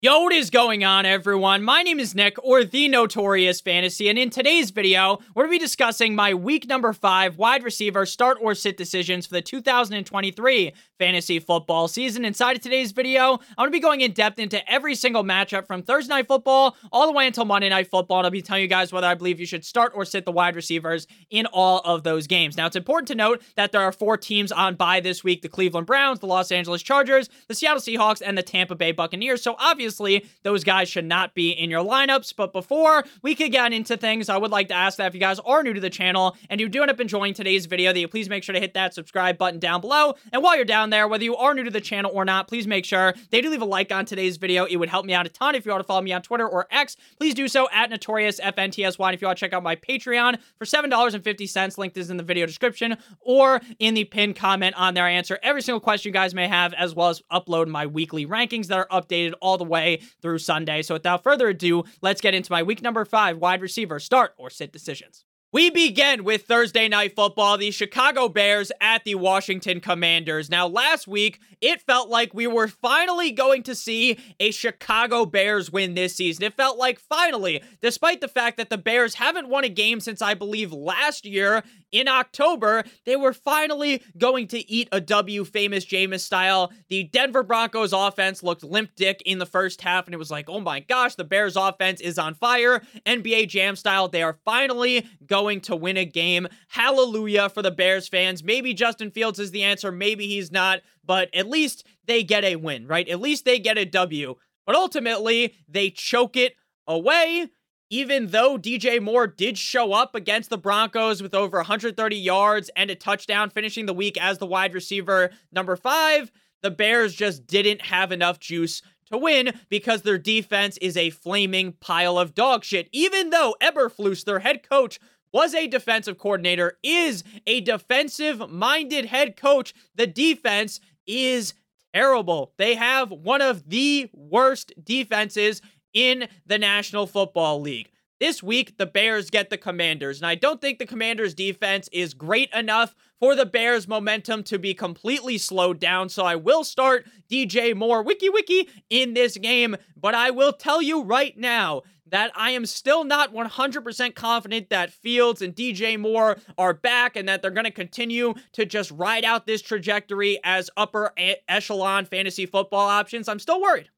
Yo, what is going on, everyone? My name is Nick, or The Notorious Fantasy, and in today's video, we're going to be discussing my week number five wide receiver start or sit decisions for the 2023 fantasy football season. Inside of today's video, I'm going to be going in depth into every single matchup from Thursday Night Football all the way until Monday Night Football, and I'll be telling you guys whether I believe you should start or sit the wide receivers in all of those games. Now, it's important to note that there are four teams on bye this week the Cleveland Browns, the Los Angeles Chargers, the Seattle Seahawks, and the Tampa Bay Buccaneers. So, obviously, obviously, those guys should not be in your lineups. But before we could get into things, I would like to ask that if you guys are new to the channel and you do end up enjoying today's video, that you please make sure to hit that subscribe button down below. And while you're down there, whether you are new to the channel or not, please make sure they do leave a like on today's video. It would help me out a ton. If you want to follow me on Twitter or X, please do so at NotoriousFNTSY. And if you want to check out my Patreon for $7.50, link is in the video description or in the pinned comment on there. I answer every single question you guys may have, as well as upload my weekly rankings that are updated all the way through Sunday. So without further ado, let's get into my week number five wide receiver start or sit decisions. We begin with Thursday night football, the Chicago Bears at the Washington Commanders. Now, last week, it felt like we were finally going to see a Chicago Bears win this season. It felt like finally, despite the fact that the Bears haven't won a game since I believe last year in October, they were finally going to eat a W, famous Jameis style. The Denver Broncos offense looked limp dick in the first half, and it was like, oh my gosh, the Bears offense is on fire. NBA Jam style, they are finally going to win a game. Hallelujah for the Bears fans. Maybe Justin Fields is the answer, maybe he's not but at least they get a win, right? At least they get a W. But ultimately, they choke it away. Even though DJ Moore did show up against the Broncos with over 130 yards and a touchdown, finishing the week as the wide receiver number five, the Bears just didn't have enough juice to win because their defense is a flaming pile of dog shit. Even though Eberflus, their head coach, was a defensive coordinator, is a defensive minded head coach, the defense is terrible. They have one of the worst defenses in the National Football League. This week, the Bears get the Commanders, and I don't think the Commanders' defense is great enough for the Bears' momentum to be completely slowed down. So I will start DJ Moore, wiki wiki, in this game, but I will tell you right now that I am still not 100% confident that Fields and DJ Moore are back and that they're going to continue to just ride out this trajectory as upper echelon fantasy football options. I'm still worried.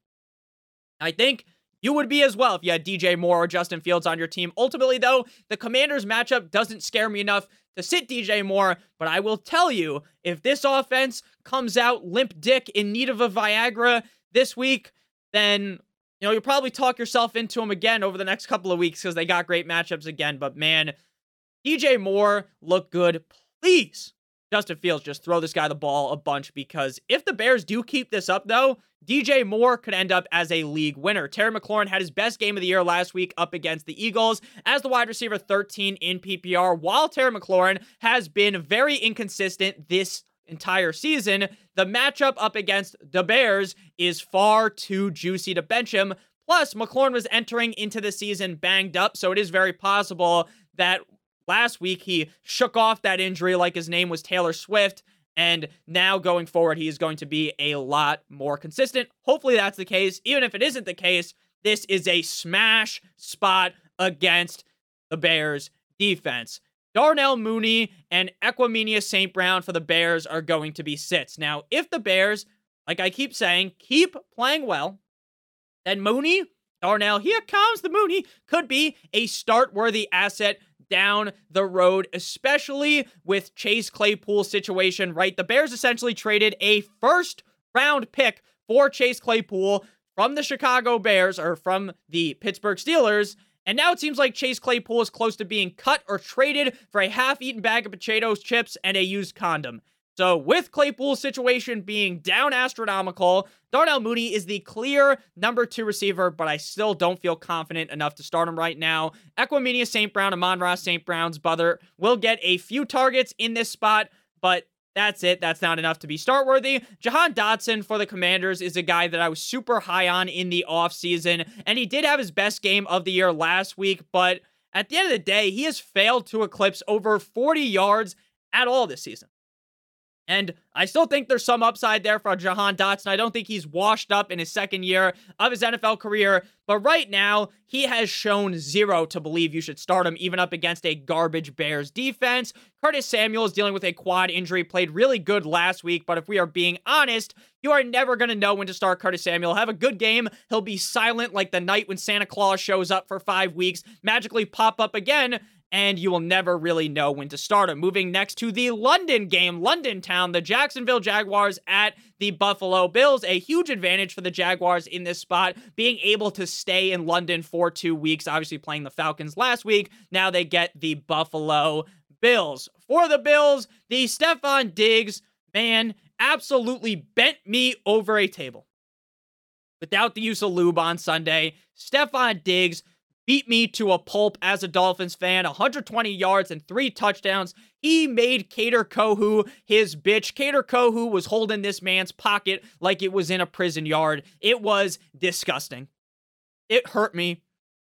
I think you would be as well if you had DJ Moore or Justin Fields on your team. Ultimately, though, the Commanders matchup doesn't scare me enough to sit DJ Moore, but I will tell you if this offense comes out limp dick in need of a Viagra this week, then you know, you'll probably talk yourself into them again over the next couple of weeks because they got great matchups again. But man, DJ Moore look good. Please, Justin Fields, just throw this guy the ball a bunch because if the Bears do keep this up, though, DJ Moore could end up as a league winner. Terry McLaurin had his best game of the year last week up against the Eagles as the wide receiver 13 in PPR, while Terry McLaurin has been very inconsistent this entire season, the matchup up against the Bears is far too juicy to bench him. Plus, McLaurin was entering into the season banged up, so it is very possible that last week he shook off that injury like his name was Taylor Swift. And now going forward, he is going to be a lot more consistent. Hopefully, that's the case. Even if it isn't the case, this is a smash spot against the Bears defense. Darnell Mooney and Equanimeous St. Brown for the Bears are going to be sits. Now, if the Bears, like I keep saying, keep playing well, then Mooney, Darnell, here comes the Mooney, could be a start worthy asset down the road, especially with Chase Claypool's situation, right? The Bears essentially traded a first round pick for Chase Claypool from the Chicago Bears or from the Pittsburgh Steelers and now it seems like Chase Claypool is close to being cut or traded for a half eaten bag of potatoes chips and a used condom. So, with Claypool's situation being down astronomical, Darnell Mooney is the clear number two receiver, but I still don't feel confident enough to start him right now. Equanimeous St. Brown, Amon-Ra St. Brown's brother, will get a few targets in this spot, but that's it. That's not enough to be start worthy. Jahan Dotson for the Commanders is a guy that I was super high on in the offseason, and he did have his best game of the year last week, but at the end of the day, he has failed to eclipse over 40 yards at all this season. And I still think there's some upside there for Jahan Dotson. I don't think he's washed up in his second year of his NFL career. But right now, he has shown zero to believe you should start him, even up against a garbage Bears defense. Curtis Samuel is dealing with a quad injury, played really good last week. But if we are being honest, you are never going to know when to start Curtis Samuel. Have a good game. He'll be silent like the night when Santa Claus shows up for five weeks, magically pop up again and you will never really know when to start him. Moving next to the London game, London Town, the Jacksonville Jaguars at the Buffalo Bills. A huge advantage for the Jaguars in this spot, being able to stay in London for two weeks, obviously playing the Falcons last week. Now they get the Buffalo Bills. For the Bills, the Stefon Diggs, man, absolutely bent me over a table. Without the use of lube on Sunday, Stefon Diggs beat me to a pulp as a Dolphins fan. 120 yards and three touchdowns. He made Kader Kohou his bitch. Kader Kohou was holding this man's pocket like it was in a prison yard. It was disgusting. It hurt me,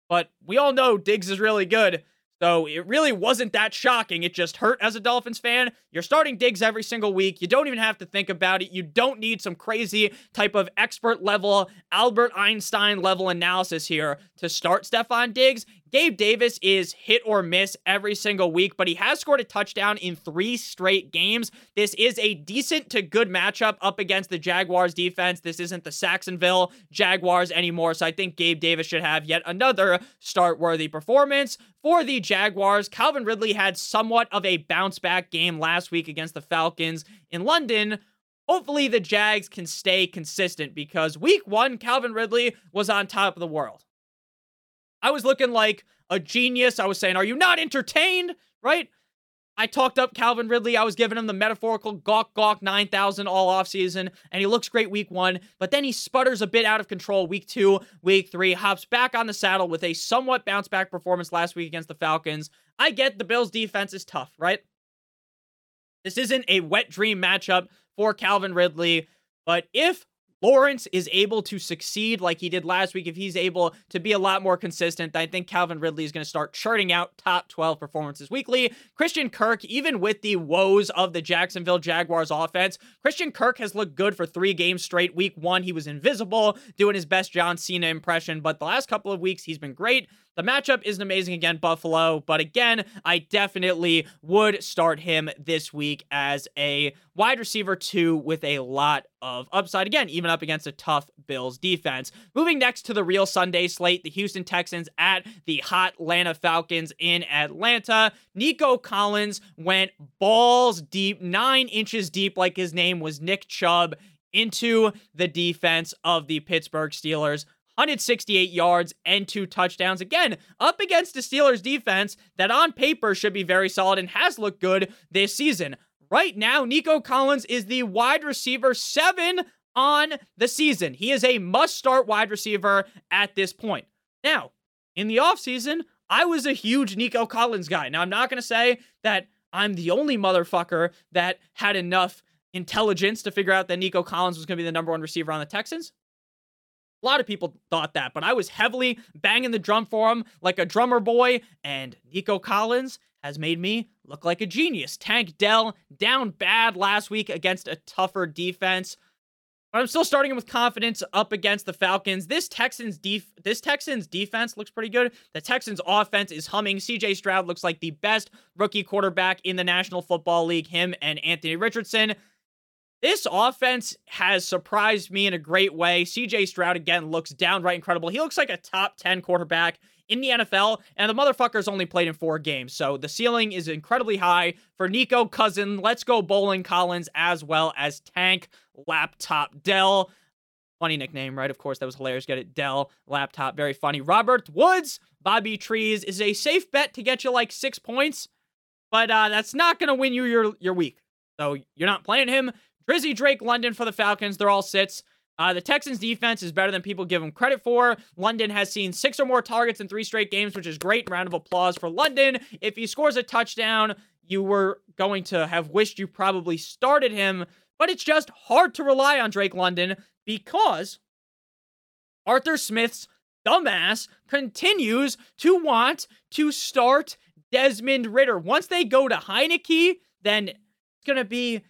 but we all know Diggs is really good. So it really wasn't that shocking. It just hurt as a Dolphins fan. You're starting Diggs every single week. You don't even have to think about it. You don't need some crazy type of expert level, Albert Einstein level analysis here to start Stefon Diggs. Gabe Davis is hit or miss every single week, but he has scored a touchdown in three straight games. This is a decent to good matchup up against the Jaguars defense. This isn't the Sacksonville Jaguars anymore, so I think Gabe Davis should have yet another start worthy performance. For the Jaguars, Calvin Ridley had somewhat of a bounce back game last week against the Falcons in London. Hopefully, the Jags can stay consistent because week one, Calvin Ridley was on top of the world. I was looking like a genius. I was saying, Are you not entertained? Right? I talked up Calvin Ridley. I was giving him the metaphorical gawk gawk 9,000 all offseason, and he looks great week one, but then he sputters a bit out of control week two, week three, hops back on the saddle with a somewhat bounce back performance last week against the Falcons. I get the Bills' defense is tough, right? This isn't a wet dream matchup for Calvin Ridley, but if Lawrence is able to succeed like he did last week, if he's able to be a lot more consistent, I think Calvin Ridley is going to start charting out top 12 performances weekly. Christian Kirk, even with the woes of the Jacksonville Jaguars offense, Christian Kirk has looked good for three games straight. Week one, he was invisible, doing his best John Cena impression, but the last couple of weeks, he's been great. The matchup isn't amazing again, Buffalo, but again, I definitely would start him this week as a wide receiver two with a lot of upside. Again, even up against a tough Bills defense. Moving next to the real Sunday slate, the Houston Texans at the hot Atlanta Falcons in Atlanta. Nico Collins went balls deep, nine inches deep, like his name was Nick Chubb, into the defense of the Pittsburgh Steelers. 168 yards and two touchdowns. Again, up against the Steelers defense that on paper should be very solid and has looked good this season. Right now, Nico Collins is the wide receiver seven on the season. He is a must start wide receiver at this point. Now, in the offseason, I was a huge Nico Collins guy. Now, I'm not going to say that I'm the only motherfucker that had enough intelligence to figure out that Nico Collins was going to be the number one receiver on the Texans. A lot of people thought that, but I was heavily banging the drum for him like a drummer boy, and Nico Collins has made me look like a genius. Tank Dell down bad last week against a tougher defense. But I'm still starting with confidence up against the Falcons. This Texans def- this Texans defense looks pretty good. The Texans offense is humming. CJ Stroud looks like the best rookie quarterback in the National Football League. Him and Anthony Richardson. This offense has surprised me in a great way. CJ Stroud again looks downright incredible. He looks like a top 10 quarterback in the NFL, and the motherfucker's only played in four games. So the ceiling is incredibly high for Nico Cousin. Let's go bowling Collins as well as Tank Laptop Dell. Funny nickname, right? Of course, that was hilarious. Get it, Dell Laptop. Very funny. Robert Woods, Bobby Trees is a safe bet to get you like six points, but uh, that's not going to win you your, your week. So you're not playing him. Drizzy Drake London for the Falcons. They're all sits. Uh, the Texans defense is better than people give them credit for. London has seen six or more targets in three straight games, which is great. Round of applause for London. If he scores a touchdown, you were going to have wished you probably started him, but it's just hard to rely on Drake London because Arthur Smith's dumbass continues to want to start Desmond Ridder. Once they go to Heinicke, then it's going to be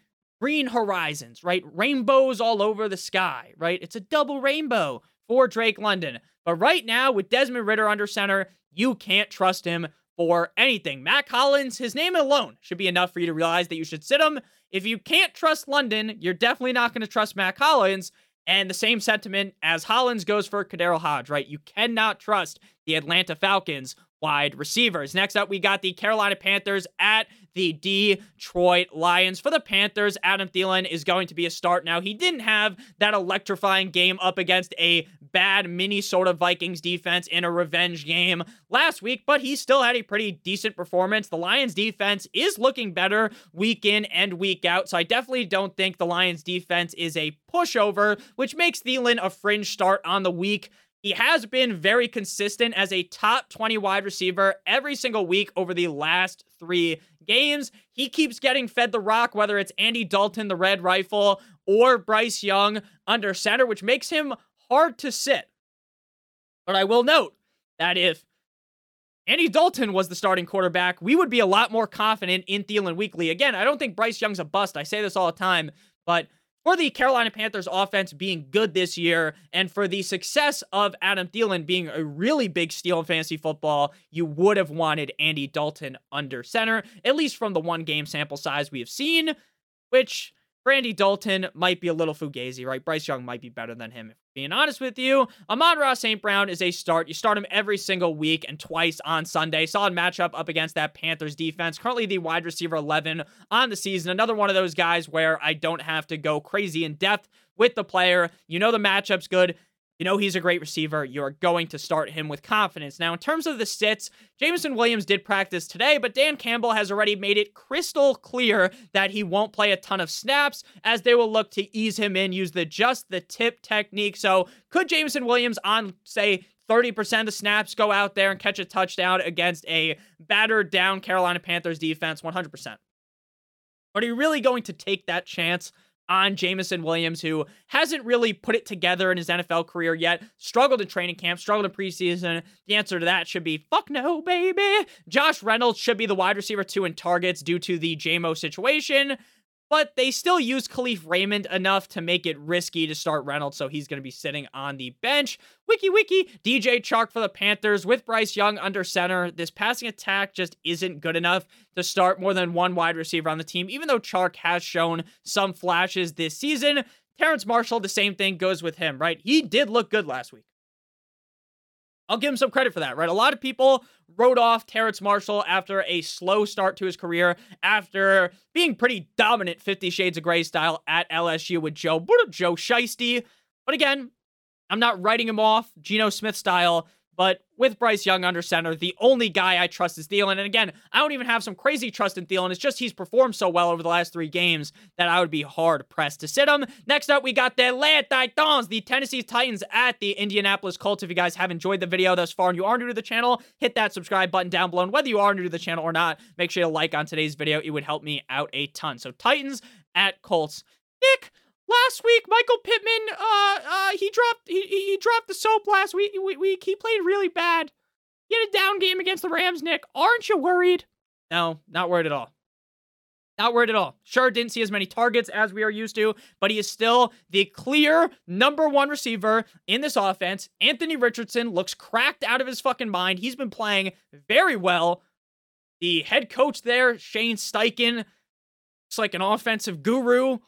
green horizons, right? Rainbows all over the sky, right? It's a double rainbow for Drake London. But right now, with Desmond Ridder under center, you can't trust him for anything. Mack Hollins, his name alone should be enough for you to realize that you should sit him. If you can't trust London, you're definitely not going to trust Mack Hollins. And the same sentiment as Hollins goes for KhaDarel Hodge, right? You cannot trust the Atlanta Falcons wide receivers. Next up, we got the Carolina Panthers at the Detroit Lions. For the Panthers, Adam Thielen is going to be a start now. He didn't have that electrifying game up against a bad Minnesota Vikings defense in a revenge game last week, but he still had a pretty decent performance. The Lions defense is looking better week in and week out, so I definitely don't think the Lions defense is a pushover, which makes Thielen a fringe start on the week. He has been very consistent as a top 20 wide receiver every single week over the last three games. He keeps getting fed the rock, whether it's Andy Dalton, the red rifle, or Bryce Young under center, which makes him hard to sit. But I will note that if Andy Dalton was the starting quarterback, we would be a lot more confident in Thielen weekly. Again, I don't think Bryce Young's a bust. I say this all the time, but for the Carolina Panthers offense being good this year and for the success of Adam Thielen being a really big steal in fantasy football, you would have wanted Andy Dalton under center, at least from the one game sample size we have seen, which Brandy Dalton might be a little fugazi, right? Bryce Young might be better than him. If being honest with you, Amon Ross St. Brown is a start. You start him every single week and twice on Sunday. Solid matchup up against that Panthers defense. Currently the wide receiver 11 on the season. Another one of those guys where I don't have to go crazy in depth with the player. You know the matchup's good. You know he's a great receiver. You're going to start him with confidence. Now, in terms of the sits, Jameson Williams did practice today, but Dan Campbell has already made it crystal clear that he won't play a ton of snaps as they will look to ease him in, use the just the tip technique. So, could Jameson Williams on, say, 30% of snaps go out there and catch a touchdown against a battered down Carolina Panthers defense? 100%. Are you really going to take that chance on Jameson Williams, who hasn't really put it together in his NFL career yet, struggled in training camp, struggled in preseason. The answer to that should be fuck no, baby. Josh Reynolds should be the wide receiver two in targets due to the JMO situation but they still use Kalif Raymond enough to make it risky to start Reynolds, so he's going to be sitting on the bench. Wiki wiki, DJ Chark for the Panthers with Bryce Young under center. This passing attack just isn't good enough to start more than one wide receiver on the team, even though Chark has shown some flashes this season. Terrace Marshall, the same thing goes with him, right? He did look good last week. I'll give him some credit for that, right? A lot of people wrote off Terrace Marshall after a slow start to his career, after being pretty dominant 50 Shades of Grey style at LSU with Joe, Joe Shiesty. But again, I'm not writing him off Geno Smith style. But with Bryce Young under center, the only guy I trust is Thielen. And again, I don't even have some crazy trust in Thielen. It's just he's performed so well over the last three games that I would be hard pressed to sit him. Next up, we got the Atlanta Titans, the Tennessee Titans at the Indianapolis Colts. If you guys have enjoyed the video thus far and you are new to the channel, hit that subscribe button down below. And whether you are new to the channel or not, make sure to like on today's video. It would help me out a ton. So Titans at Colts. Nick, last week Michael Pittman uh uh he dropped he he dropped the soap last week. week. He played really bad. He had a down game against the Rams, Nick. Aren't you worried? No, not worried at all. Not worried at all. Sure, didn't see as many targets as we are used to, but he is still the clear number one receiver in this offense. Anthony Richardson looks cracked out of his fucking mind. He's been playing very well. The head coach there, Shane Steichen, looks like an offensive guru.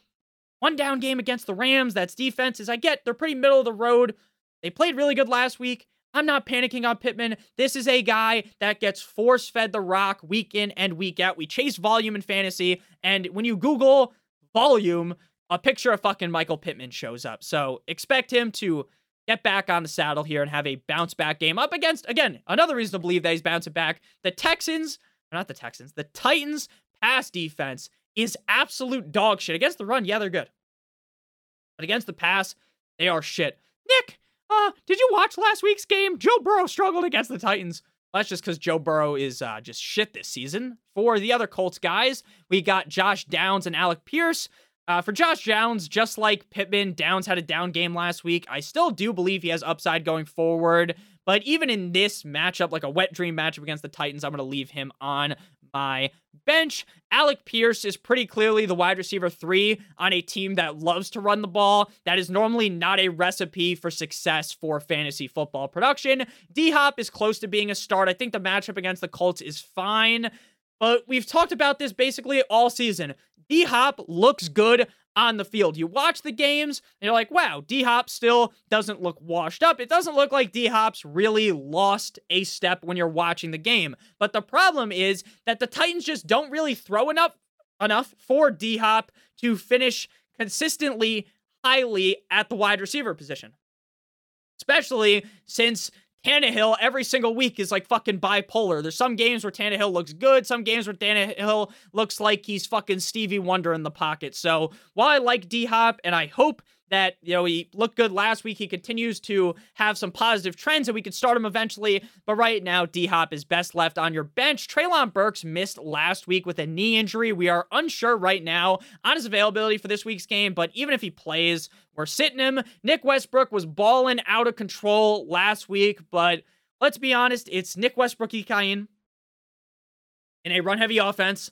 One down game against the Rams. That's defenses. I get they're pretty middle of the road. They played really good last week. I'm not panicking on Pittman. This is a guy that gets force fed the rock week in and week out. We chase volume in fantasy, and when you Google volume, a picture of fucking Michael Pittman shows up. So expect him to get back on the saddle here and have a bounce back game up against, again, another reason to believe that he's bouncing back. The Texans, not the Texans, the Titans pass defense is absolute dog shit. Against the run, yeah, they're good. But against the pass, they are shit. Nick, uh, did you watch last week's game? Joe Burrow struggled against the Titans. Well, that's just because Joe Burrow is uh, just shit this season. For the other Colts guys, we got Josh Downs and Alec Pierce. Uh, for Josh Downs, just like Pittman, Downs had a down game last week. I still do believe he has upside going forward. But even in this matchup, like a wet dream matchup against the Titans, I'm going to leave him on my bench. Alec Pierce is pretty clearly the wide receiver three on a team that loves to run the ball. That is normally not a recipe for success for fantasy football production. D Hop is close to being a start. I think the matchup against the Colts is fine. But we've talked about this basically all season. D Hop looks good on the field. You watch the games and you're like, wow, D Hop still doesn't look washed up. It doesn't look like D Hop's really lost a step when you're watching the game. But the problem is that the Titans just don't really throw enough enough for D Hop to finish consistently highly at the wide receiver position. Especially since Tannehill every single week is like fucking bipolar. There's some games where Tannehill looks good, some games where Tannehill looks like he's fucking Stevie Wonder in the pocket. So while I like D Hop and I hope that, you know, he looked good last week. He continues to have some positive trends and we could start him eventually. But right now, D Hop is best left on your bench. Treylon Burks missed last week with a knee injury. We are unsure right now on his availability for this week's game, but even if he plays, we're sitting him. Nick Westbrook was balling out of control last week, but let's be honest, it's Nick Westbrook-Ikhine in a run heavy offense.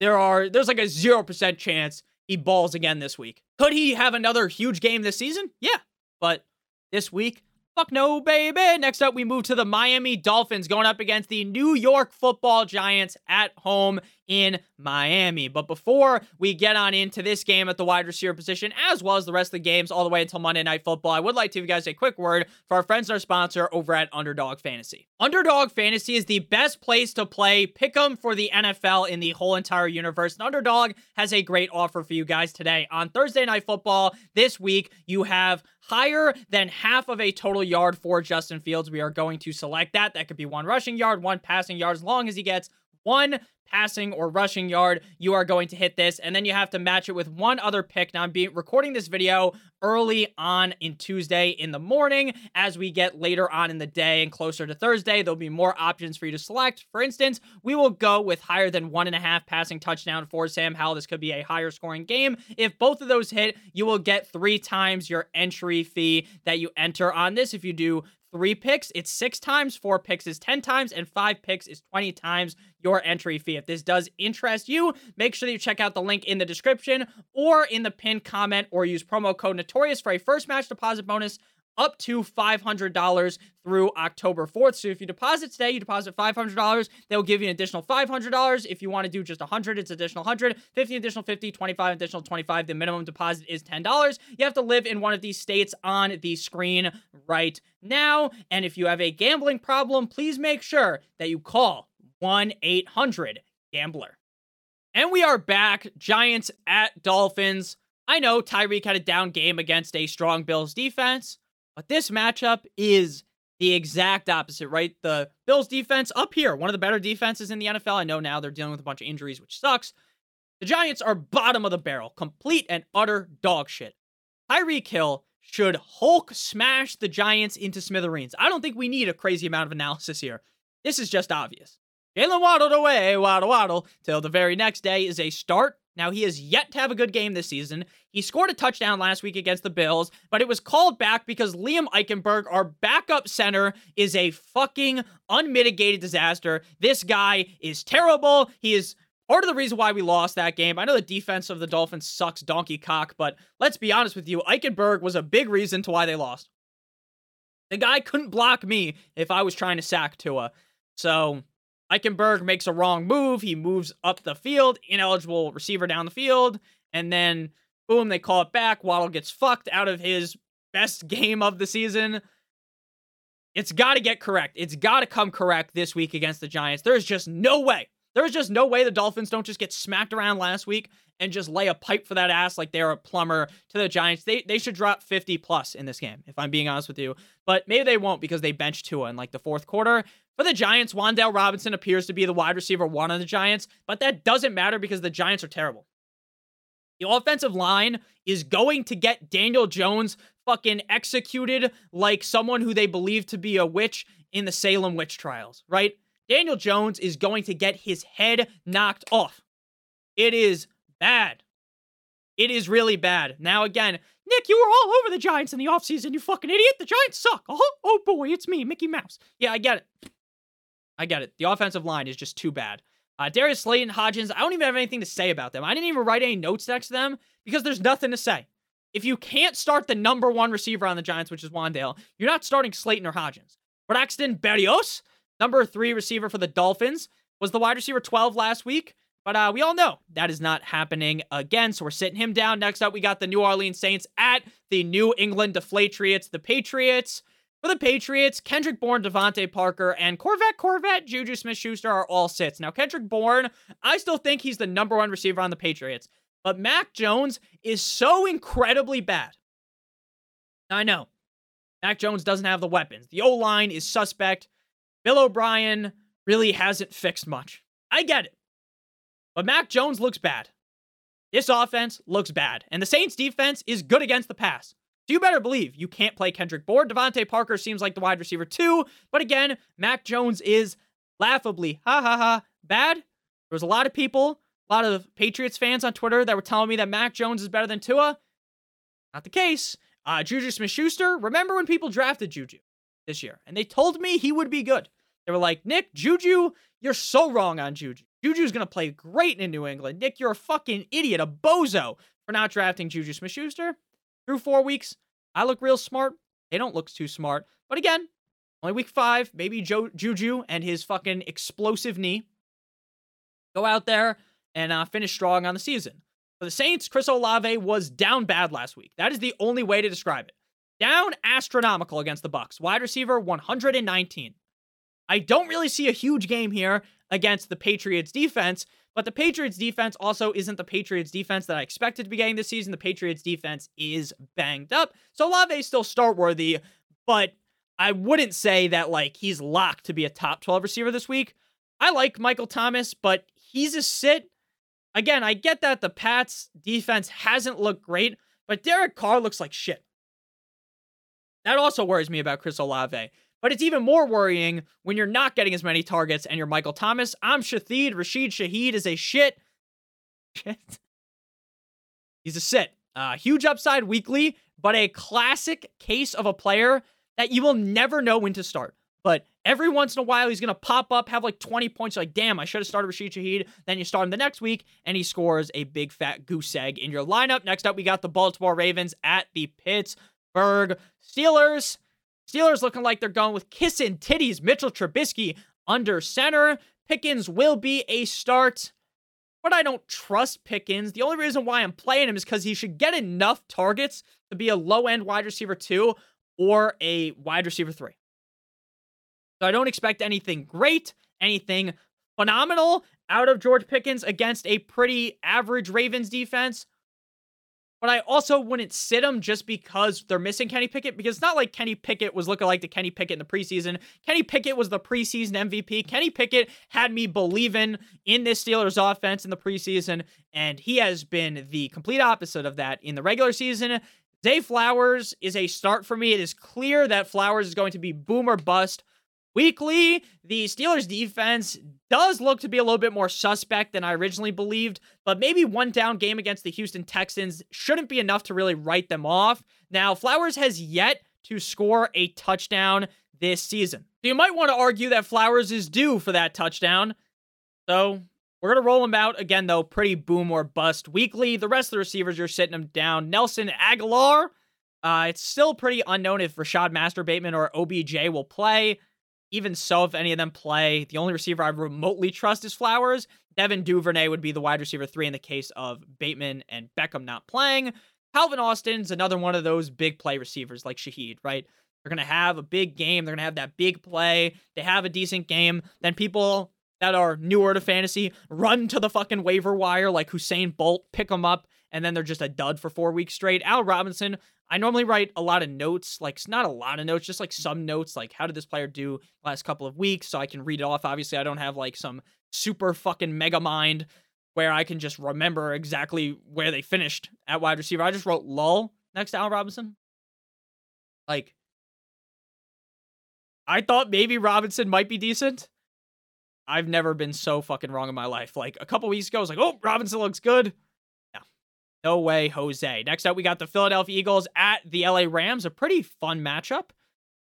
There are there's like a 0% chance he balls again this week. Could he have another huge game this season? Yeah. But this week, fuck no, baby. Next up, we move to the Miami Dolphins going up against the New York football Giants at home in Miami. But before we get on into this game at the wide receiver position, as well as the rest of the games all the way until Monday Night Football, I would like to give you guys a quick word for our friends and our sponsor over at Underdog Fantasy. Underdog Fantasy is the best place to play pick 'em for the NFL in the whole entire universe. And Underdog has a great offer for you guys today. On Thursday Night Football this week, you have higher than half of a total yard for Justin Fields. We are going to select that. That could be one rushing yard, one passing yard, as long as he gets one passing or rushing yard, you are going to hit this. And then you have to match it with one other pick. Now, I'm being, recording this video early on in Tuesday in the morning. As we get later on in the day and closer to Thursday, there'll be more options for you to select. For instance, we will go with higher than one and a half passing touchdown for Sam Howell. This could be a higher scoring game. If both of those hit, you will get three times your entry fee that you enter on this. If you do three picks, it's six times, four picks is 10 times, and five picks is 20 times your entry fee. If this does interest you, make sure that you check out the link in the description or in the pinned comment or use promo code Notorious for a first match deposit bonus up to $500 through October 4th. So if you deposit today, you deposit $500, they'll give you an additional $500. If you want to do just 100, it's additional 100, 50 additional 50, 25 additional 25. The minimum deposit is $10. You have to live in one of these states on the screen right now. And if you have a gambling problem, please make sure that you call 1-800-GAMBLER. And we are back. Giants at Dolphins. I know Tyreek had a down game against a strong Bills defense. But this matchup is the exact opposite, right? The Bills defense up here, one of the better defenses in the NFL. I know now they're dealing with a bunch of injuries, which sucks. The Giants are bottom of the barrel, complete and utter dog shit. Tyreek Hill should Hulk smash the Giants into smithereens. I don't think we need a crazy amount of analysis here. This is just obvious. Jalen waddled away, waddle, waddle, till the very next day is a start now, he has yet to have a good game this season. He scored a touchdown last week against the Bills, but it was called back because Liam Eichenberg, our backup center, is a fucking unmitigated disaster. This guy is terrible. He is part of the reason why we lost that game. I know the defense of the Dolphins sucks donkey cock, but let's be honest with you. Eichenberg was a big reason to why they lost. The guy couldn't block me if I was trying to sack Tua. So Eichenberg makes a wrong move. He moves up the field, ineligible receiver down the field, and then boom, they call it back. Waddle gets fucked out of his best game of the season. It's got to get correct. It's got to come correct this week against the Giants. There's just no way. There's just no way the Dolphins don't just get smacked around last week and just lay a pipe for that ass like they're a plumber to the Giants. They they should drop 50 plus in this game, if I'm being honest with you. But maybe they won't because they benched Tua in like the fourth quarter. For the Giants, Wan'Dale Robinson appears to be the wide receiver one on the Giants, but that doesn't matter because the Giants are terrible. The offensive line is going to get Daniel Jones fucking executed like someone who they believe to be a witch in the Salem witch trials, right? Daniel Jones is going to get his head knocked off. It is bad. It is really bad. Now, again, Nick, you were all over the Giants in the offseason, you fucking idiot. The Giants suck. Oh, oh boy, it's me, Mickey Mouse. Yeah, I get it. I get it. The offensive line is just too bad. Uh, Darius Slayton, Hodgins, I don't even have anything to say about them. I didn't even write any notes next to them because there's nothing to say. If you can't start the number one receiver on the Giants, which is Wan'Dale, you're not starting Slayton or Hodgins. Braxton Berrios, number three receiver for the Dolphins, was the wide receiver 12 last week. But uh, we all know that is not happening again. So we're sitting him down. Next up, we got the New Orleans Saints at the New England Deflatriots, the Patriots. For the Patriots, Kendrick Bourne, DeVante Parker, and Corvette Corvette, Juju Smith Schuster are all sits. Now, Kendrick Bourne, I still think he's the number one receiver on the Patriots. But Mac Jones is so incredibly bad. I know. Mac Jones doesn't have the weapons. The O line is suspect. Bill O'Brien really hasn't fixed much. I get it. But Mac Jones looks bad. This offense looks bad. And the Saints defense is good against the pass. So you better believe you can't play Kendrick Bourne. DeVante Parker seems like the wide receiver too. But again, Mac Jones is laughably, ha ha ha, bad. There was a lot of people, a lot of Patriots fans on Twitter that were telling me that Mac Jones is better than Tua. Not the case. Uh, Juju Smith Schuster, remember when people drafted Juju this year and they told me he would be good? They were like, Nick, Juju, you're so wrong on Juju. Juju's going to play great in New England. Nick, you're a fucking idiot, a bozo for not drafting Juju Smith Schuster. Through four weeks, I look real smart. They don't look too smart. But again, only week five, maybe jo- Juju and his fucking explosive knee go out there and uh, finish strong on the season. For the Saints, Chris Olave was down bad last week. That is the only way to describe it. Down astronomical against the Bucs. Wide receiver 119. I don't really see a huge game here against the Patriots defense, but the Patriots defense also isn't the Patriots defense that I expected to be getting this season. The Patriots defense is banged up. So Olave is still start worthy, but I wouldn't say that like he's locked to be a top 12 receiver this week. I like Michael Thomas, but he's a sit. Again, I get that the Pats defense hasn't looked great, but Derek Carr looks like shit. That also worries me about Chris Olave. But it's even more worrying when you're not getting as many targets and you're Michael Thomas. I'm Shaheed. Rashid Shaheed is a shit. Shit. He's a sit. Uh, huge upside weekly, but a classic case of a player that you will never know when to start. But every once in a while, he's going to pop up, have like 20 points. Like, damn, I should have started Rashid Shaheed. Then you start him the next week, and he scores a big fat goose egg in your lineup. Next up, we got the Baltimore Ravens at the Pittsburgh Steelers. Steelers looking like they're going with kissing titties. Mitchell Trubisky under center. Pickens will be a start, but I don't trust Pickens. The only reason why I'm playing him is because he should get enough targets to be a low end wide receiver two or a wide receiver three. So I don't expect anything great, anything phenomenal out of George Pickens against a pretty average Ravens defense. But I also wouldn't sit him just because they're missing Kenny Pickett, because it's not like Kenny Pickett was looking like the Kenny Pickett in the preseason. Kenny Pickett was the preseason MVP. Kenny Pickett had me believing in this Steelers offense in the preseason, and he has been the complete opposite of that in the regular season. Zay Flowers is a start for me. It is clear that Flowers is going to be boom or bust Weekly, the Steelers defense does look to be a little bit more suspect than I originally believed, but maybe one down game against the Houston Texans shouldn't be enough to really write them off. Now, Flowers has yet to score a touchdown this season. So you might want to argue that Flowers is due for that touchdown. So we're going to roll him out again, though, pretty boom or bust weekly. The rest of the receivers, you're sitting them down. Nelson Agholor, uh, it's still pretty unknown if Rashod Master Bateman or OBJ will play. Even so, if any of them play, the only receiver I remotely trust is Flowers. Devin Duvernay would be the wide receiver three in the case of Bateman and Beckham not playing. Calvin Austin's another one of those big play receivers like Shaheed, right? They're going to have a big game. They're going to have that big play. They have a decent game. Then people that are newer to fantasy run to the fucking waiver wire like Hussein Bolt, pick them up, and then they're just a dud for four weeks straight. Al Robinson, I normally write a lot of notes, like not a lot of notes, just like some notes, like how did this player do last couple of weeks, so I can read it off. Obviously, I don't have like some super fucking mega mind where I can just remember exactly where they finished at wide receiver. I just wrote lull next to Al Robinson. Like, I thought maybe Robinson might be decent. I've never been so fucking wrong in my life. Like a couple weeks ago, I was like, oh, Robinson looks good. No way, Jose. Next up, we got the Philadelphia Eagles at the LA Rams. A pretty fun matchup.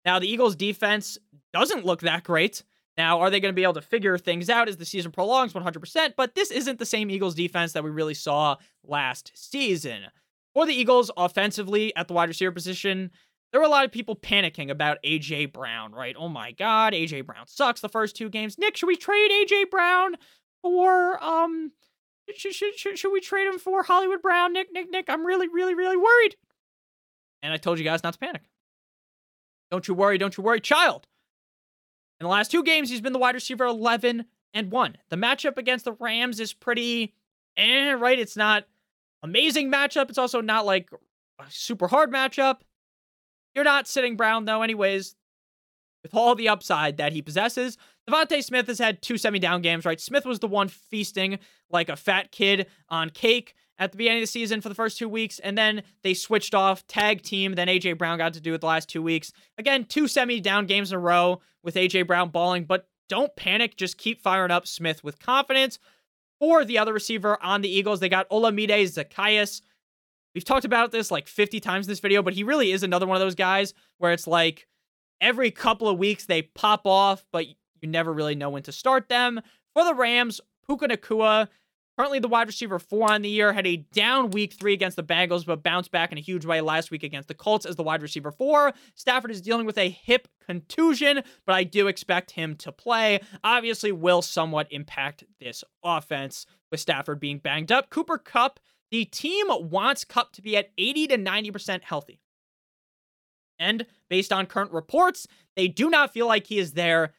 Now, the Eagles defense doesn't look that great. Now, are they going to be able to figure things out as the season prolongs 100%? But this isn't the same Eagles defense that we really saw last season. For the Eagles, offensively at the wide receiver position, there were a lot of people panicking about AJ Brown, right? Oh my God, AJ Brown sucks the first two games. Nick, should we trade AJ Brown for um? Should, should, should, should we trade him for Hollywood Brown? Nick, Nick, Nick, I'm really, really, really worried. And I told you guys not to panic. Don't you worry, don't you worry, child. In the last two games, he's been the wide receiver 11 and 1. The matchup against the Rams is pretty eh, right? It's not amazing matchup. It's also not like a super hard matchup. You're not sitting Brown though, anyways. With all the upside that he possesses, DeVonta Smith has had two semi-down games, right? Smith was the one feasting like a fat kid on cake at the beginning of the season for the first two weeks, and then they switched off tag team. Then AJ Brown got to do it the last two weeks. Again, two semi down games in a row with AJ Brown balling, but don't panic. Just keep firing up Smith with confidence. For the other receiver on the Eagles, they got Olamide Zaccheaus. We've talked about this like 50 times in this video, but he really is another one of those guys where it's like every couple of weeks they pop off, but you never really know when to start them. For the Rams, Puka Nacua, Currently, the wide receiver four on the year had a down week three against the Bengals, but bounced back in a huge way last week against the Colts as the wide receiver four. Stafford is dealing with a hip contusion, but I do expect him to play. Obviously, will somewhat impact this offense with Stafford being banged up. Cooper Kupp, the team wants Kupp to be at 80 to 90% healthy. And based on current reports, they do not feel like he is there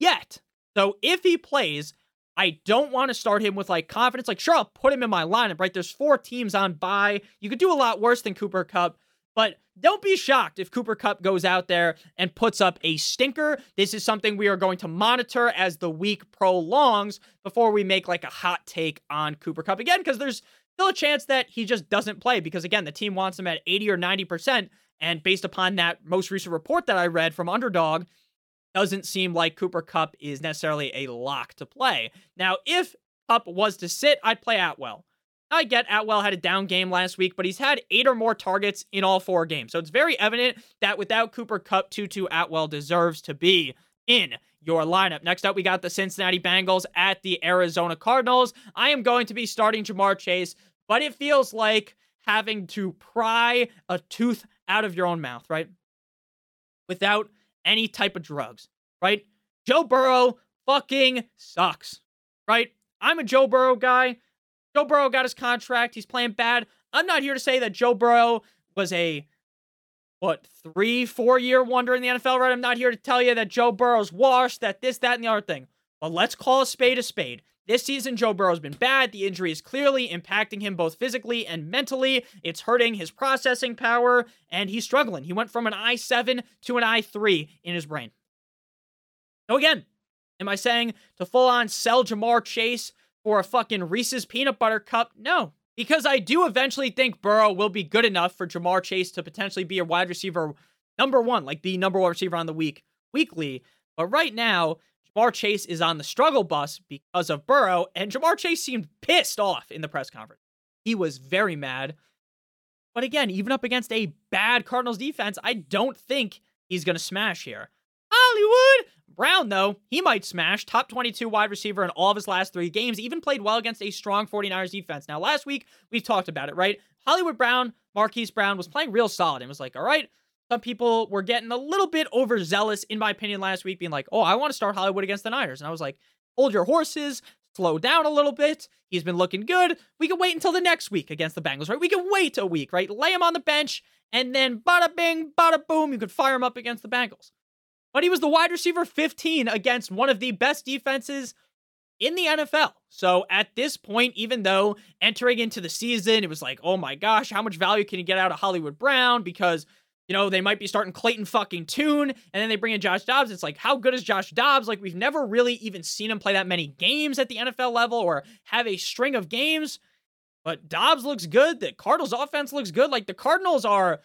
yet. So if he plays, I don't want to start him with like confidence. Like, sure, I'll put him in my lineup, right? There's four teams on bye. You could do a lot worse than Cooper Kupp, but don't be shocked if Cooper Kupp goes out there and puts up a stinker. This is something we are going to monitor as the week prolongs before we make like a hot take on Cooper Kupp again, because there's still a chance that he just doesn't play because again, the team wants him at 80 or 90%. And based upon that most recent report that I read from Underdog, doesn't seem like Cooper Kupp is necessarily a lock to play. Now, if Kupp was to sit, I'd play Atwell. I get Atwell had a down game last week, but he's had eight or more targets in all four games. So it's very evident that without Cooper Kupp, Tutu Atwell deserves to be in your lineup. Next up, we got the Cincinnati Bengals at the Arizona Cardinals. I am going to be starting Ja'Marr Chase, but it feels like having to pry a tooth out of your own mouth, right? Without any type of drugs, right? Joe Burrow fucking sucks, right? I'm a Joe Burrow guy. Joe Burrow got his contract. He's playing bad. I'm not here to say that Joe Burrow was a what three, four year wonder in the NFL, right? I'm not here to tell you that Joe Burrow's washed, that this, that, and the other thing. But let's call a spade a spade. This season, Joe Burrow's been bad. The injury is clearly impacting him both physically and mentally. It's hurting his processing power, and he's struggling. He went from an i7 to an i3 in his brain. So, again, am I saying to full on sell Ja'Marr Chase for a fucking Reese's peanut butter cup? No, because I do eventually think Burrow will be good enough for Ja'Marr Chase to potentially be a wide receiver number one, like the number one receiver on the week weekly. But right now, Ja'Marr Chase is on the struggle bus because of Burrow, and Ja'Marr Chase seemed pissed off in the press conference. He was very mad. But again, even up against a bad Cardinals defense, I don't think he's going to smash here. Hollywood! Brown, though, he might smash. Top 22 wide receiver in all of his last three games. Even played well against a strong 49ers defense. Now, last week, we talked about it, right? Hollywood Brown, Marquise Brown was playing real solid and was like, all right, some people were getting a little bit overzealous, in my opinion, last week, being like, oh, I want to start Hollywood against the Niners. And I was like, hold your horses, slow down a little bit. He's been looking good. We can wait until the next week against the Bengals, right? We can wait a week, right? Lay him on the bench, and then bada bing, bada boom, you could fire him up against the Bengals. But he was the wide receiver 15 against one of the best defenses in the NFL. So at this point, even though entering into the season, it was like, oh my gosh, how much value can you get out of Hollywood Brown? Because you know, they might be starting Clayton fucking Tune, and then they bring in Josh Dobbs. It's like, how good is Josh Dobbs? Like, we've never really even seen him play that many games at the NFL level or have a string of games. But Dobbs looks good. The Cardinals offense looks good. Like, the Cardinals are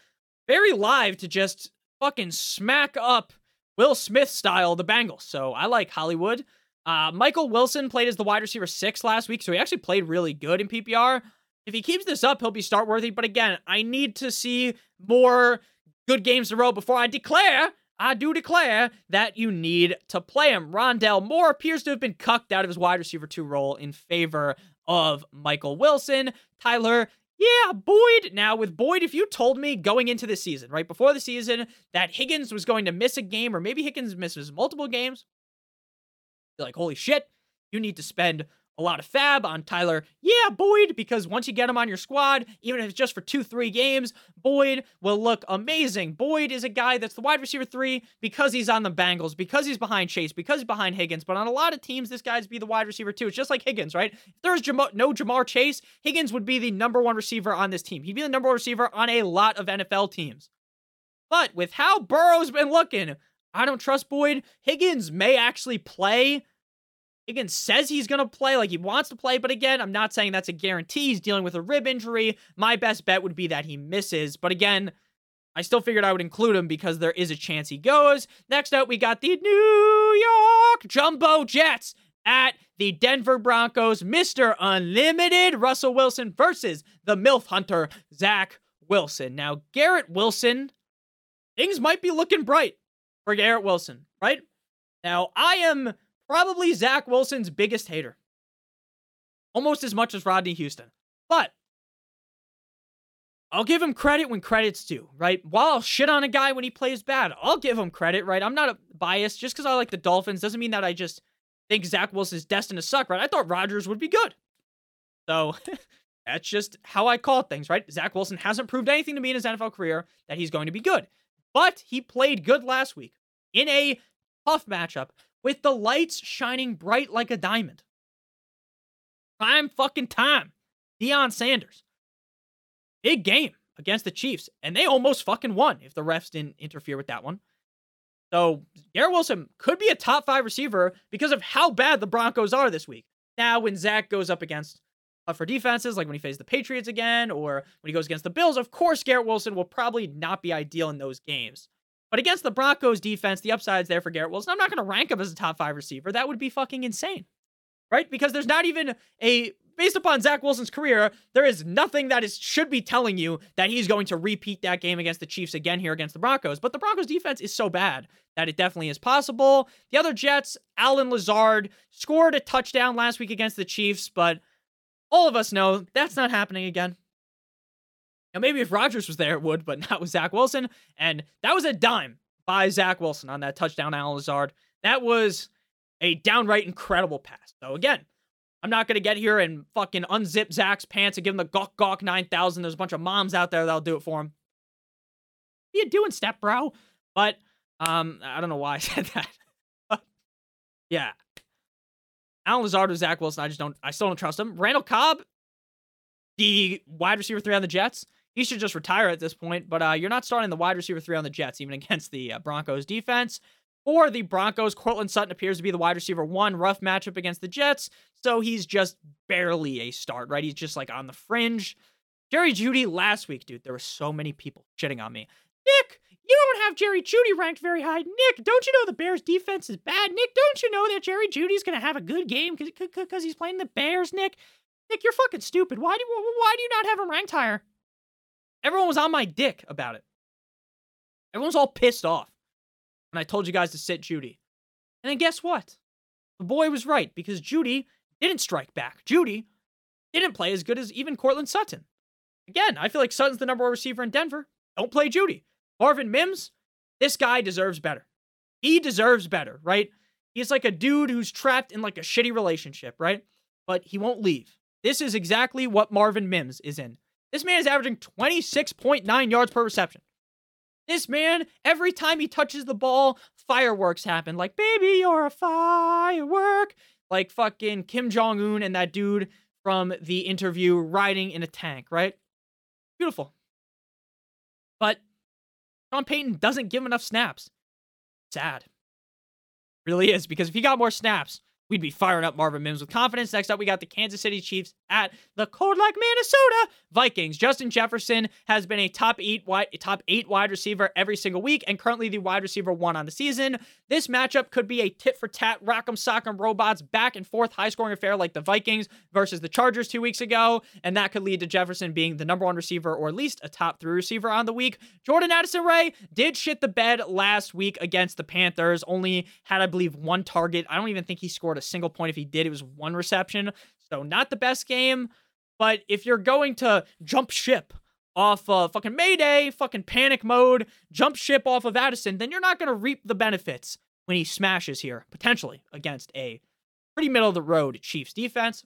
very live to just fucking smack up Will Smith style the Bengals. So I like Hollywood. Uh, Michael Wilson played as the wide receiver six last week, so he actually played really good in PPR. If he keeps this up, he'll be start worthy. But again, I need to see more good games in a row before I declare I do declare that you need to play him. Rondale Moore appears to have been cucked out of his wide receiver two role in favor of Michael Wilson. Tyler, yeah, Boyd. Now, with Boyd, if you told me going into the season, right before the season, that Higgins was going to miss a game, or maybe Higgins misses multiple games, you're like, holy shit, you need to spend a lot of fab on Tyler. Yeah, Boyd, because once you get him on your squad, even if it's just for two, three games, Boyd will look amazing. Boyd is a guy that's the wide receiver three because he's on the Bengals, because he's behind Chase, because he's behind Higgins. But on a lot of teams, this guy's be the wide receiver two. It's just like Higgins, right? If there's Jam- no Ja'Marr Chase, Higgins would be the number one receiver on this team. He'd be the number one receiver on a lot of NFL teams. But with how Burrow's been looking, I don't trust Boyd. Higgins may actually play Higgins says he's going to play, like he wants to play, but again, I'm not saying that's a guarantee. He's dealing with a rib injury. My best bet would be that he misses, but again, I still figured I would include him because there is a chance he goes. Next up, we got the New York Jumbo Jets at the Denver Broncos. Mr. Unlimited Russell Wilson versus the MILF Hunter, Zach Wilson. Now, Garrett Wilson, things might be looking bright for Garrett Wilson, right? Now, I am probably Zach Wilson's biggest hater. Almost as much as Rodney Houston. But I'll give him credit when credit's due, right? While I'll shit on a guy when he plays bad, I'll give him credit, right? I'm not biased. Just because I like the Dolphins doesn't mean that I just think Zach Wilson's destined to suck, right? I thought Rodgers would be good. So that's just how I call things, right? Zach Wilson hasn't proved anything to me in his NFL career that he's going to be good. But he played good last week in a tough matchup with the lights shining bright like a diamond. Prime fucking time. Deion Sanders. Big game against the Chiefs, and they almost fucking won if the refs didn't interfere with that one. So Garrett Wilson could be a top five receiver because of how bad the Broncos are this week. Now, when Zach goes up against tougher defenses, like when he faces the Patriots again, or when he goes against the Bills, of course Garrett Wilson will probably not be ideal in those games. But against the Broncos defense, the upside's there for Garrett Wilson. I'm not going to rank him as a top five receiver. That would be fucking insane. Right? Because there's not even a based upon Zach Wilson's career, there is nothing that is should be telling you that he's going to repeat that game against the Chiefs again here against the Broncos. But the Broncos defense is so bad that it definitely is possible. The other Jets, Allen Lazard scored a touchdown last week against the Chiefs, but all of us know that's not happening again. Now, maybe if Rodgers was there, it would, but not with Zach Wilson. And that was a dime by Zach Wilson on that touchdown, Allen Lazard. That was a downright incredible pass. So, again, I'm not going to get here and fucking unzip Zach's pants and give him the Gawk Gawk 9000. There's a bunch of moms out there that'll do it for him. What you doing, step bro? But, um, I don't know why I said that. yeah. Allen Lazard with Zach Wilson, I just don't, I still don't trust him. Randall Cobb, the wide receiver three on the Jets, he should just retire at this point. But uh, you're not starting the wide receiver three on the Jets, even against the uh, Broncos defense. For the Broncos, Courtland Sutton appears to be the wide receiver one. Rough matchup against the Jets, so he's just barely a start, right? He's just like on the fringe. Jerry Jeudy last week, dude, there were so many people shitting on me. Nick, you don't have Jerry Jeudy ranked very high. Nick, don't you know the Bears defense is bad? Nick, don't you know that Jerry Jeudy's going to have a good game because he's playing the Bears, Nick? Nick, you're fucking stupid. Why do why do you not have him ranked higher? Everyone was on my dick about it. Everyone was all pissed off And I told you guys to sit Jeudy. And then guess what? The boy was right because Jeudy didn't strike back. Jeudy didn't play as good as even Courtland Sutton. Again, I feel like Sutton's the number one receiver in Denver. Don't play Jeudy. Marvin Mims, this guy deserves better. He deserves better, right? He's like a dude who's trapped in like a shitty relationship, right? But he won't leave. This is exactly what Marvin Mims is in. This man is averaging 26.9 yards per reception. This man, every time he touches the ball, fireworks happen. Like, baby, you're a firework. Like fucking Kim Jong Un and that dude from the interview riding in a tank, right? Beautiful. But Sean Payton doesn't give enough snaps. Sad. Really is, because if he got more snaps, we'd be firing up Marvin Mims with confidence. Next up, we got the Kansas City Chiefs at the cold like Minnesota Vikings. Justin Jefferson has been a top eight wide top eight wide receiver every single week, and currently the wide receiver one on the season. This matchup could be a tit for tat, rock'em sock'em robots back and forth high scoring affair like the Vikings versus the Chargers two weeks ago, and that could lead to Jefferson being the number one receiver or at least a top three receiver on the week. Jordan Addison Ray did shit the bed last week against the Panthers, only had I believe one target. I don't even think he scored a single point. If he did, it was one reception. So not the best game. But if you're going to jump ship off uh, fucking Mayday, fucking panic mode, jump ship off of Addison, then you're not going to reap the benefits when he smashes here, potentially against a pretty middle of the road Chiefs defense.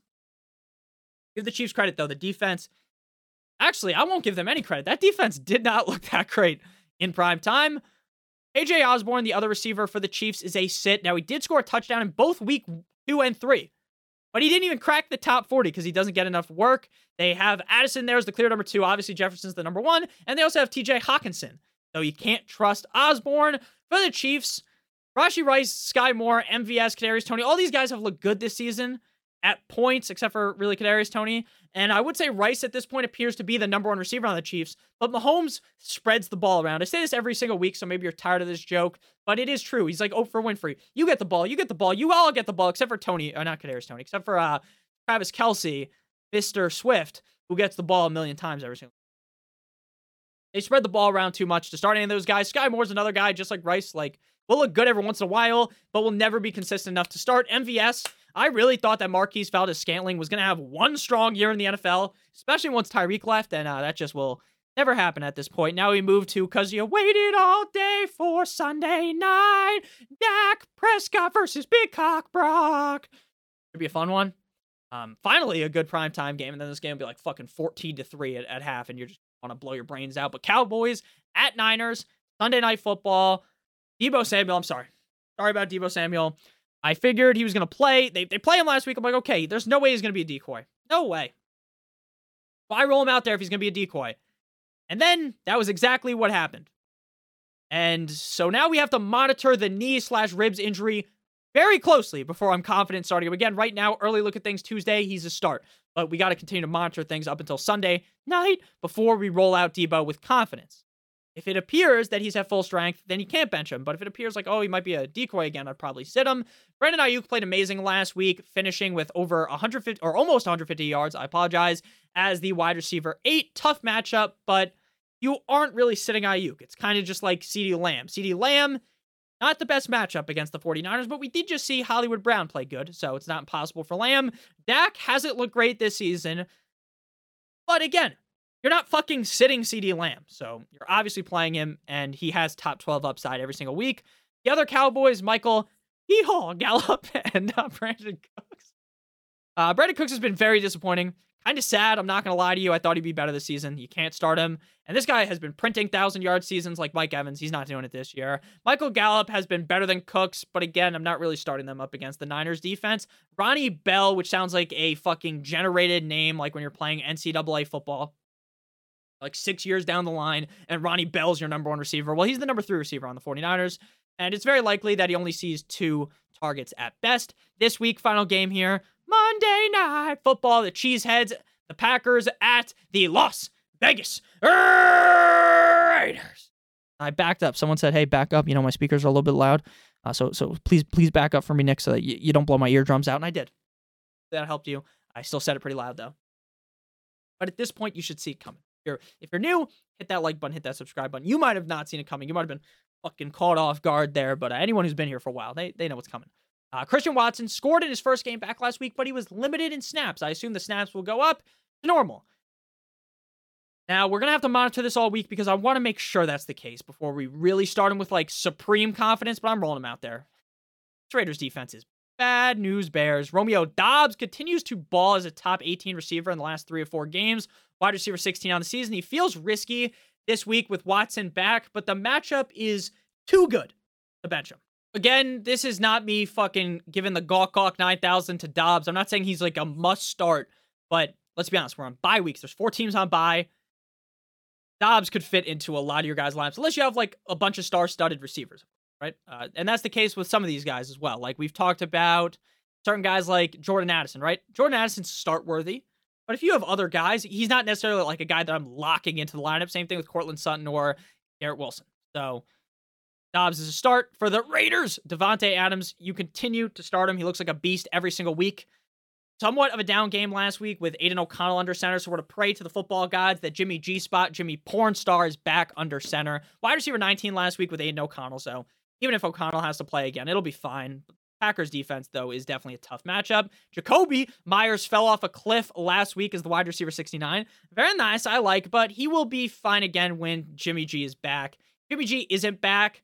Give the Chiefs credit though. The defense, actually, I won't give them any credit. That defense did not look that great in prime time. AJ Osborn, the other receiver for the Chiefs, is a sit. Now, he did score a touchdown in both week two and three. But he didn't even crack the top 40 because he doesn't get enough work. They have Addison there as the clear number two. Obviously, Jefferson's the number one. And they also have TJ Hockenson. So you can't trust Osborn. For the Chiefs, Rashee Rice, Sky Moore, MVS, Kadarius Toney, all these guys have looked good this season at points, except for really Kadarius Toney. And I would say Rice at this point appears to be the number one receiver on the Chiefs, but Mahomes spreads the ball around. I say this every single week, so maybe you're tired of this joke, but it is true. He's like, oh, for Winfrey, you get the ball, you get the ball, you all get the ball, except for Toney, or uh, not Kadarius Toney, except for uh, Travis Kelce, Mr. Swift, who gets the ball a million times every single. They spread the ball around too much to start any of those guys. Sky Moore's another guy, just like Rice, like will look good every once in a while, but will never be consistent enough to start. MVS I really thought that Marquise Valdes-Scantling was going to have one strong year in the NFL, especially once Tyreek left, and uh, that just will never happen at this point. Now we move to because you waited all day for Sunday night. Dak Prescott versus Big Cock Brock. Should be a fun one. Um, finally, a good primetime game, and then this game will be like fucking 14 to 3 at, at half, and you're just want to blow your brains out. But Cowboys at Niners, Sunday night football. Deebo Samuel, I'm sorry. Sorry about Deebo Samuel. I figured he was going to play. They, they play him last week. I'm like, okay, there's no way he's going to be a decoy. No way. Why roll him out there if he's going to be a decoy? And then that was exactly what happened. And so now we have to monitor the knee slash ribs injury very closely before I'm confident starting him again. Right now, early look at things Tuesday, he's a start. But we got to continue to monitor things up until Sunday night before we roll out Deebo with confidence. If it appears that he's at full strength, then you can't bench him. But if it appears like, oh, he might be a decoy again, I'd probably sit him. Brandon Aiyuk played amazing last week, finishing with over 150 or almost 150 yards. I apologize as the wide receiver eight. Tough matchup, but you aren't really sitting Aiyuk. It's kind of just like CeeDee Lamb. CeeDee Lamb, not the best matchup against the 49ers, but we did just see Hollywood Brown play good, so it's not impossible for Lamb. Dak hasn't looked great this season. But again, you're not fucking sitting CeeDee Lamb. So you're obviously playing him, and he has top 12 upside every single week. The other Cowboys, Michael Yeehaw Gallup and uh, Brandin Cooks. Uh, Brandin Cooks has been very disappointing. Kind of sad. I'm not going to lie to you. I thought he'd be better this season. You can't start him. And this guy has been printing 1,000 yard seasons like Mike Evans. He's not doing it this year. Michael Gallup has been better than Cooks, but again, I'm not really starting them up against the Niners defense. Ronnie Bell, which sounds like a fucking generated name, like when you're playing NCAA football like six years down the line, and Ronnie Bell's your number one receiver. Well, he's the number three receiver on the 49ers, and it's very likely that he only sees two targets at best. This week, final game here Monday Night Football, the Cheeseheads, the Packers at the Las Vegas Raiders. I backed up. Someone said, "Hey, back up." You know my speakers are a little bit loud, uh, so so please please back up for me, Nick, so that you, you don't blow my eardrums out. And I did. That helped you. I still said it pretty loud though. But at this point, you should see it coming you're if you're new, hit that like button, hit that subscribe button. You might have not seen it coming. You might have been fucking caught off guard there, but uh, anyone who's been here for a while, they they know what's coming. Uh, Christian Watson scored in his first game back last week, but he was limited in snaps. I assume the snaps will go up to normal. Now, we're to have to monitor this all week because I want to make sure that's the case before we really start him with like supreme confidence, but I'm rolling him out there. Raiders defense is bad news bears. Romeo Doubs continues to ball as a top 18 receiver in the last three or four games, wide receiver 16 on the season. He feels risky this week with Watson back, but the matchup is too good to bench him. Again, this is not me fucking giving the Gawk Gawk 9000 to Doubs. I'm not saying he's like a must start, but let's be honest, we're on bye weeks. There's four teams on bye. Doubs could fit into a lot of your guys' lineups, unless you have like a bunch of star studded receivers, right? Uh, and that's the case with some of these guys as well. Like we've talked about certain guys like Jordan Addison, right? Jordan Addison's start worthy. But if you have other guys, he's not necessarily like a guy that I'm locking into the lineup. Same thing with Courtland Sutton or Garrett Wilson. So Doubs is a start for the Raiders. Davante Adams, you continue to start him. He looks like a beast every single week. Somewhat of a down game last week with Aidan O'Connell under center. So we're to pray to the football gods that Jimmy G spot, Jimmy Pornstar is back under center. Wide receiver 19 last week with Aidan O'Connell. So even if O'Connell has to play again, it'll be fine. Packers defense, though, is definitely a tough matchup. Jakobi Meyers fell off a cliff last week as the wide receiver 69. Very nice, I like, but he will be fine again when Jimmy G is back. Jimmy G isn't back.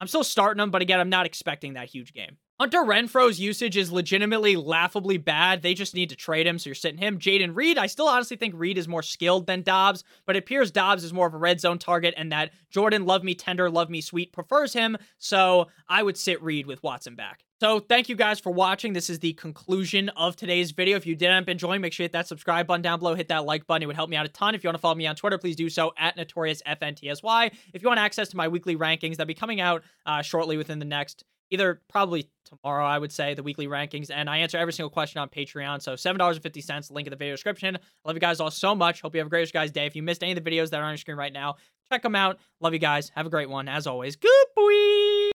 I'm still starting him, but again, I'm not expecting that huge game. Hunter Renfrow's usage is legitimately laughably bad. They just need to trade him, so you're sitting him. Jayden Reed, I still honestly think Reed is more skilled than Doubs, but it appears Doubs is more of a red zone target and that Jordan, love me tender, love me sweet, prefers him. So I would sit Reed with Watson back. So thank you guys for watching. This is the conclusion of today's video. If you did end up enjoying, make sure you hit that subscribe button down below, hit that like button. It would help me out a ton. If you want to follow me on Twitter, please do so at NotoriousFNTSY. If you want access to my weekly rankings, that'll be coming out uh, shortly within the next either probably tomorrow, I would say, the weekly rankings. And I answer every single question on Patreon. So $7.50, link in the video description. I love you guys all so much. Hope you have a great guys' day. If you missed any of the videos that are on your screen right now, check them out. Love you guys. Have a great one. As always, good boy.